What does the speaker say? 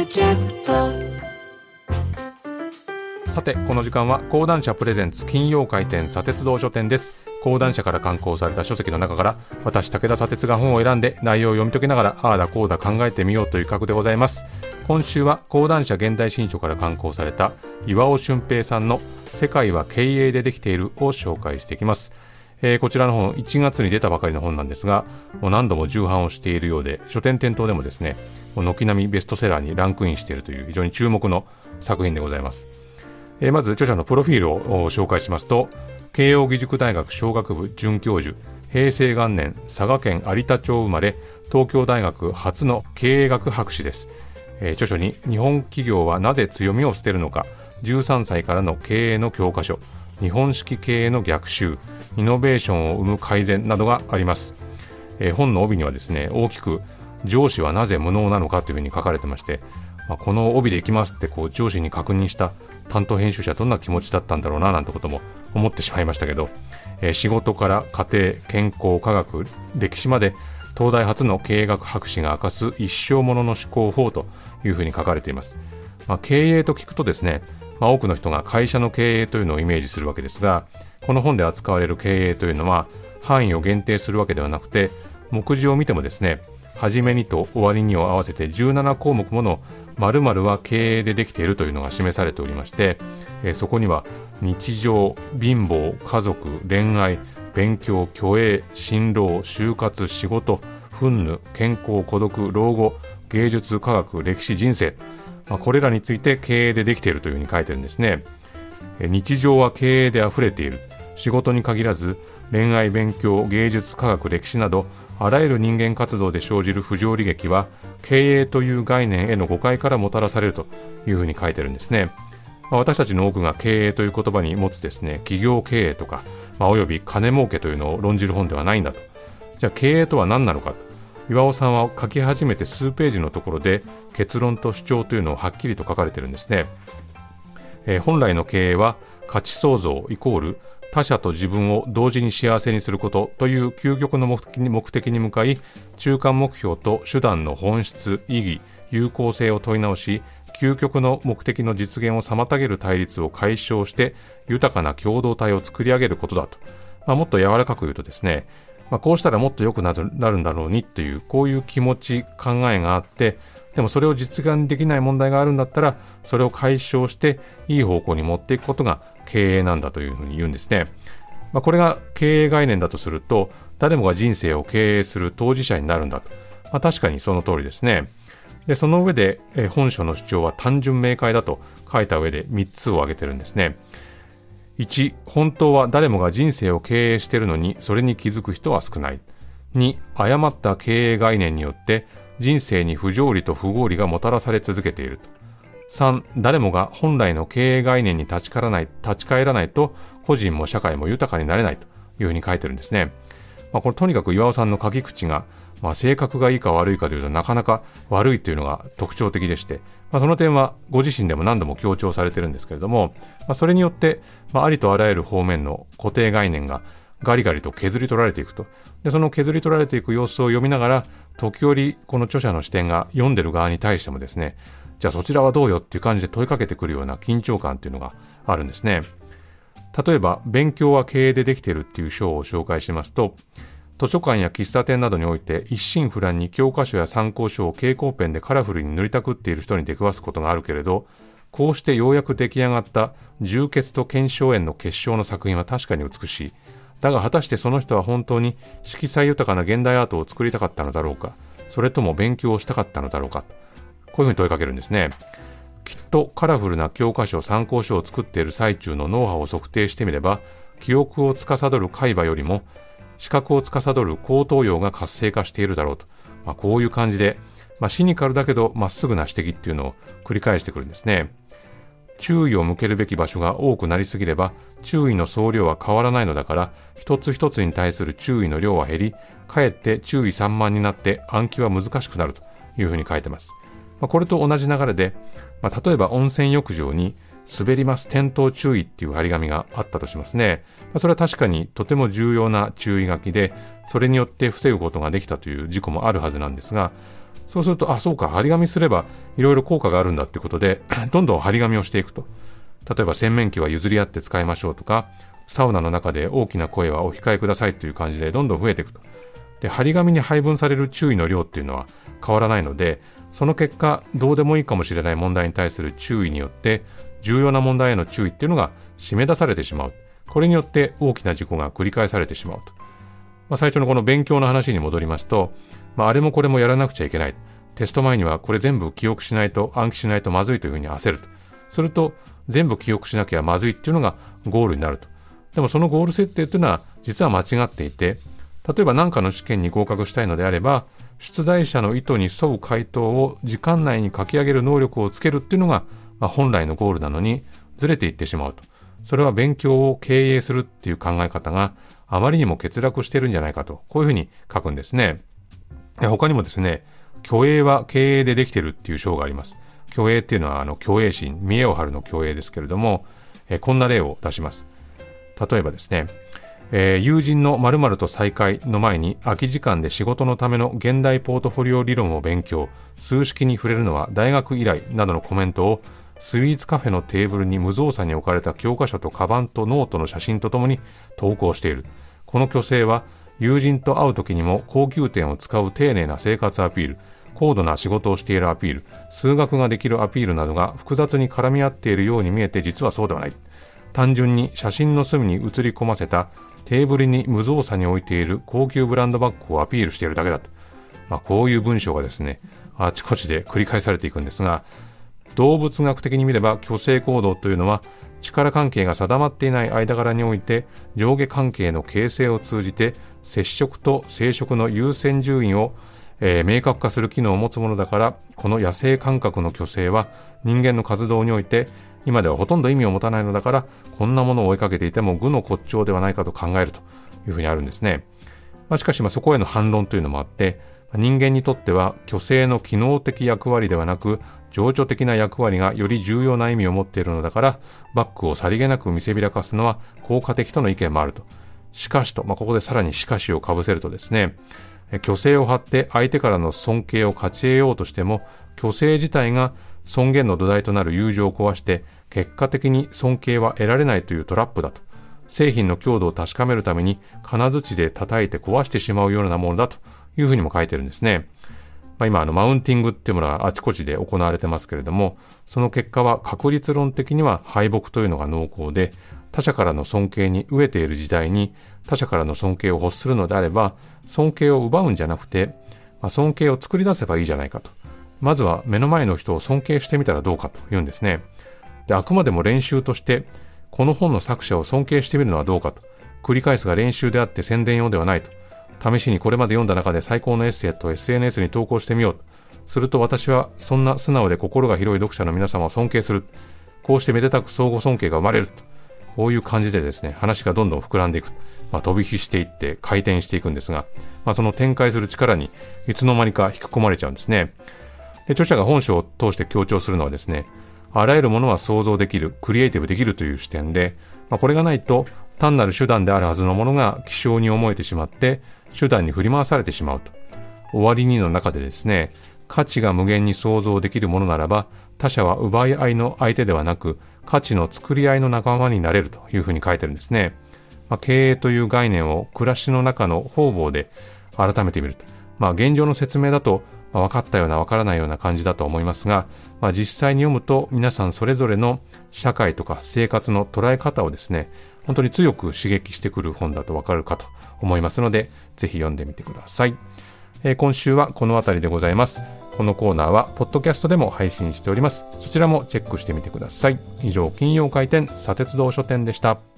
ドキャスト。さてこの時間は講談社プレゼンツ金曜回転砂鉄道書店です。講談社から刊行された書籍の中から私武田砂鉄が本を選んで内容を読み解きながらああだこうだ考えてみようという企画でございます。今週は講談社現代新書から刊行された岩尾俊平さんの世界は経営でできているを紹介していきます。えー、こちらの本1月に出たばかりの本なんですがもう何度も重版をしているようで書店店頭でもですね軒並みベストセラーにランクインしているという非常に注目の作品でございます、えー、まず著者のプロフィールを紹介しますと慶應義塾大学商学部准教授平成元年佐賀県有田町生まれ東京大学初の経営学博士です、えー、著書に日本企業はなぜ強みを捨てるのか13歳からの経営の教科書日本式経営の逆襲イノベーションを生む改善などがあります、えー、本の帯にはですね大きく上司はなぜ無能なのかというふうに書かれてまして、まあ、この帯でいきますってこう上司に確認した担当編集者はどんな気持ちだったんだろうななんてことも思ってしまいましたけど、えー、仕事から家庭健康科学歴史まで東大初の経営学博士が明かす一生ものの思考法というふうに書かれています、まあ、経営と聞くとですね、まあ、多くの人が会社の経営というのをイメージするわけですがこの本で扱われる経営というのは範囲を限定するわけではなくて目次を見てもですね初めにと終わりにを合わせて17項目もの〇〇は経営でできているというのが示されておりまして、えそこには日常、貧乏、家族、恋愛、勉強、虚栄、辛労、就活、仕事、憤怒、健康、孤独、老後、芸術、科学、歴史、人生、まあ、これらについて経営でできているというふうに書いてるんですね。日常は経営で溢れている。仕事に限らず、恋愛、勉強、芸術、科学、歴史など、あらゆる人間活動で生じる不条理劇は経営という概念への誤解からもたらされるというふうに書いてるんですね。まあ、私たちの多くが経営という言葉に持つですね、企業経営とか、まあ、および金儲けというのを論じる本ではないんだと。じゃあ経営とは何なのか岩尾さんは書き始めて数ページのところで結論と主張というのをはっきりと書かれてるんですね。えー、本来の経営は価値創造イコール他者と自分を同時に幸せにすることという究極の目的に向かい中間目標と手段の本質意義有効性を問い直し究極の目的の実現を妨げる対立を解消して豊かな共同体を作り上げることだと、まあ、もっと柔らかく言うとですね、まあ、こうしたらもっと良くなるんだろうにっていうこういう気持ち考えがあってでもそれを実現できない問題があるんだったらそれを解消していい方向に持っていくことが経営なんだというふうに言うんですね。まあ、これが経営概念だとすると、誰もが人生を経営する当事者になるんだと。まあ、確かにその通りですね。で、その上で、え本書の主張は単純明快だと書いた上で3つを挙げてるんですね。1、本当は誰もが人生を経営しているのに、それに気づく人は少ない。2、誤った経営概念によって、人生に不条理と不合理がもたらされ続けていると。3、誰もが本来の経営概念に立ち返らない、立ち返らないと、個人も社会も豊かになれないというふうに書いてるんですね。まあ、これとにかく岩尾さんの書き口が、まあ、性格がいいか悪いかというとなかなか悪いというのが特徴的でして、まあ、その点はご自身でも何度も強調されてるんですけれども、まあ、それによって、まあ、ありとあらゆる方面の固定概念がガリガリと削り取られていくと。で、その削り取られていく様子を読みながら、時折この著者の視点が読んでる側に対してもですね、じゃあそちらはどうよっていう感じで問いかけてくるような緊張感っていうのがあるんですね。例えば、勉強は経営でできているっていう章を紹介しますと、図書館や喫茶店などにおいて一心不乱に教科書や参考書を蛍光ペンでカラフルに塗りたくっている人に出くわすことがあるけれど、こうしてようやく出来上がった重血と腱鞘炎の結晶の作品は確かに美しい。だが果たしてその人は本当に色彩豊かな現代アートを作りたかったのだろうか、それとも勉強をしたかったのだろうか？こういうふうに問いかけるんですね。きっとカラフルな教科書、参考書を作っている最中の脳波を測定してみれば、記憶を司る海馬よりも、視覚を司る後頭葉が活性化しているだろうと。まあ、こういう感じで、まあ、シニカルだけどまっすぐな指摘っていうのを繰り返してくるんですね。注意を向けるべき場所が多くなりすぎれば、注意の総量は変わらないのだから、一つ一つに対する注意の量は減り、かえって注意散漫になって暗記は難しくなるというふうに書いてます。まあ、これと同じ流れで、まあ、例えば温泉浴場に滑ります転倒注意っていう張り紙があったとしますね。まあ、それは確かにとても重要な注意書きで、それによって防ぐことができたという事故もあるはずなんですが、そうすると、あ、そうか、張り紙すればいろいろ効果があるんだっていうことで、どんどん張り紙をしていくと。例えば洗面器は譲り合って使いましょうとか、サウナの中で大きな声はお控えくださいという感じでどんどん増えていくと。で、張り紙に配分される注意の量っていうのは変わらないので、その結果、どうでもいいかもしれない問題に対する注意によって、重要な問題への注意っていうのが締め出されてしまう。これによって大きな事故が繰り返されてしまうと。まあ、最初のこの勉強の話に戻りますと、まあ、あれもこれもやらなくちゃいけない。テスト前にはこれ全部記憶しないと暗記しないとまずいというふうに焦ると。すると、全部記憶しなきゃまずいっていうのがゴールになると。でもそのゴール設定っていうのは実は間違っていて、例えば何かの試験に合格したいのであれば、出題者の意図に沿う回答を時間内に書き上げる能力をつけるっていうのが、まあ、本来のゴールなのにずれていってしまうと。それは勉強を経営するっていう考え方があまりにも欠落してるんじゃないかと、こういうふうに書くんですね。他にもですね、虚栄は経営でできてるっていう章があります。虚栄っていうのはあの虚栄心、見栄を張るの虚栄ですけれども、えこんな例を出します。例えばですね、えー、友人の〇〇と再会の前に空き時間で仕事のための現代ポートフォリオ理論を勉強、数式に触れるのは大学以来などのコメントをスイーツカフェのテーブルに無造作に置かれた教科書とカバンとノートの写真とともに投稿している。この虚勢は友人と会う時にも高級店を使う丁寧な生活アピール、高度な仕事をしているアピール、数学ができるアピールなどが複雑に絡み合っているように見えて実はそうではない。単純に写真の隅に写り込ませたテーブルに無造作に置いている高級ブランドバッグをアピールしているだけだと。まあ、こういう文章がですね、あちこちで繰り返されていくんですが、動物学的に見れば虚勢行動というのは力関係が定まっていない間柄において上下関係の形成を通じて接触と生殖の優先順位を、えー、明確化する機能を持つものだからこの野生感覚の虚勢は人間の活動において今ではほとんど意味を持たないのだからこんなものを追いかけていても愚の骨頂ではないかと考えるというふうにあるんですね。まあ、しかしまあそこへの反論というのもあって人間にとっては虚勢の機能的役割ではなく情緒的な役割がより重要な意味を持っているのだからバックをさりげなく見せびらかすのは効果的との意見もあると。しかしと、まあ、ここでさらにしかしをかぶせるとですね、虚勢を張って相手からの尊敬を勝ち得ようとしても、虚勢自体が尊厳の土台となる友情を壊して、結果的に尊敬は得られないというトラップだと。製品の強度を確かめるために金槌で叩いて壊してしまうようなものだというふうにも書いてるんですね。まあ、今あのマウンティングっていうものはあちこちで行われてますけれども、その結果は確率論的には敗北というのが濃厚で、他者からの尊敬に飢えている時代に他者からの尊敬を欲するのであれば、尊敬を奪うんじゃなくて、まあ、尊敬を作り出せばいいじゃないかと。まずは目の前の人を尊敬してみたらどうかと言うんですね。で、あくまでも練習として、この本の作者を尊敬してみるのはどうかと。繰り返すが練習であって宣伝用ではないと。試しにこれまで読んだ中で最高のエッセイと SNS に投稿してみようと。すると私はそんな素直で心が広い読者の皆様を尊敬する。こうしてめでたく相互尊敬が生まれると。こういう感じでですね、話がどんどん膨らんでいく。まあ、飛び火していって回転していくんですが、まあ、その展開する力にいつの間にか引き込まれちゃうんですね。著者が本書を通して強調するのはですね、あらゆるものは想像できる、クリエイティブできるという視点で、まあ、これがないと単なる手段であるはずのものが希少に思えてしまって、手段に振り回されてしまうと。終わりにの中でですね、価値が無限に想像できるものならば、他者は奪い合いの相手ではなく、価値の作り合いの仲間になれるというふうに書いてるんですね。まあ、経営という概念を暮らしの中の方々で改めてみると。まあ、現状の説明だと、まあ、分かったような分からないような感じだと思いますが、まあ、実際に読むと皆さんそれぞれの社会とか生活の捉え方をですね、本当に強く刺激してくる本だとわかるかと思いますので、ぜひ読んでみてください。えー、今週はこの辺りでございます。このコーナーは、ポッドキャストでも配信しております。そちらもチェックしてみてください。以上、金曜回転、砂鉄道書店でした。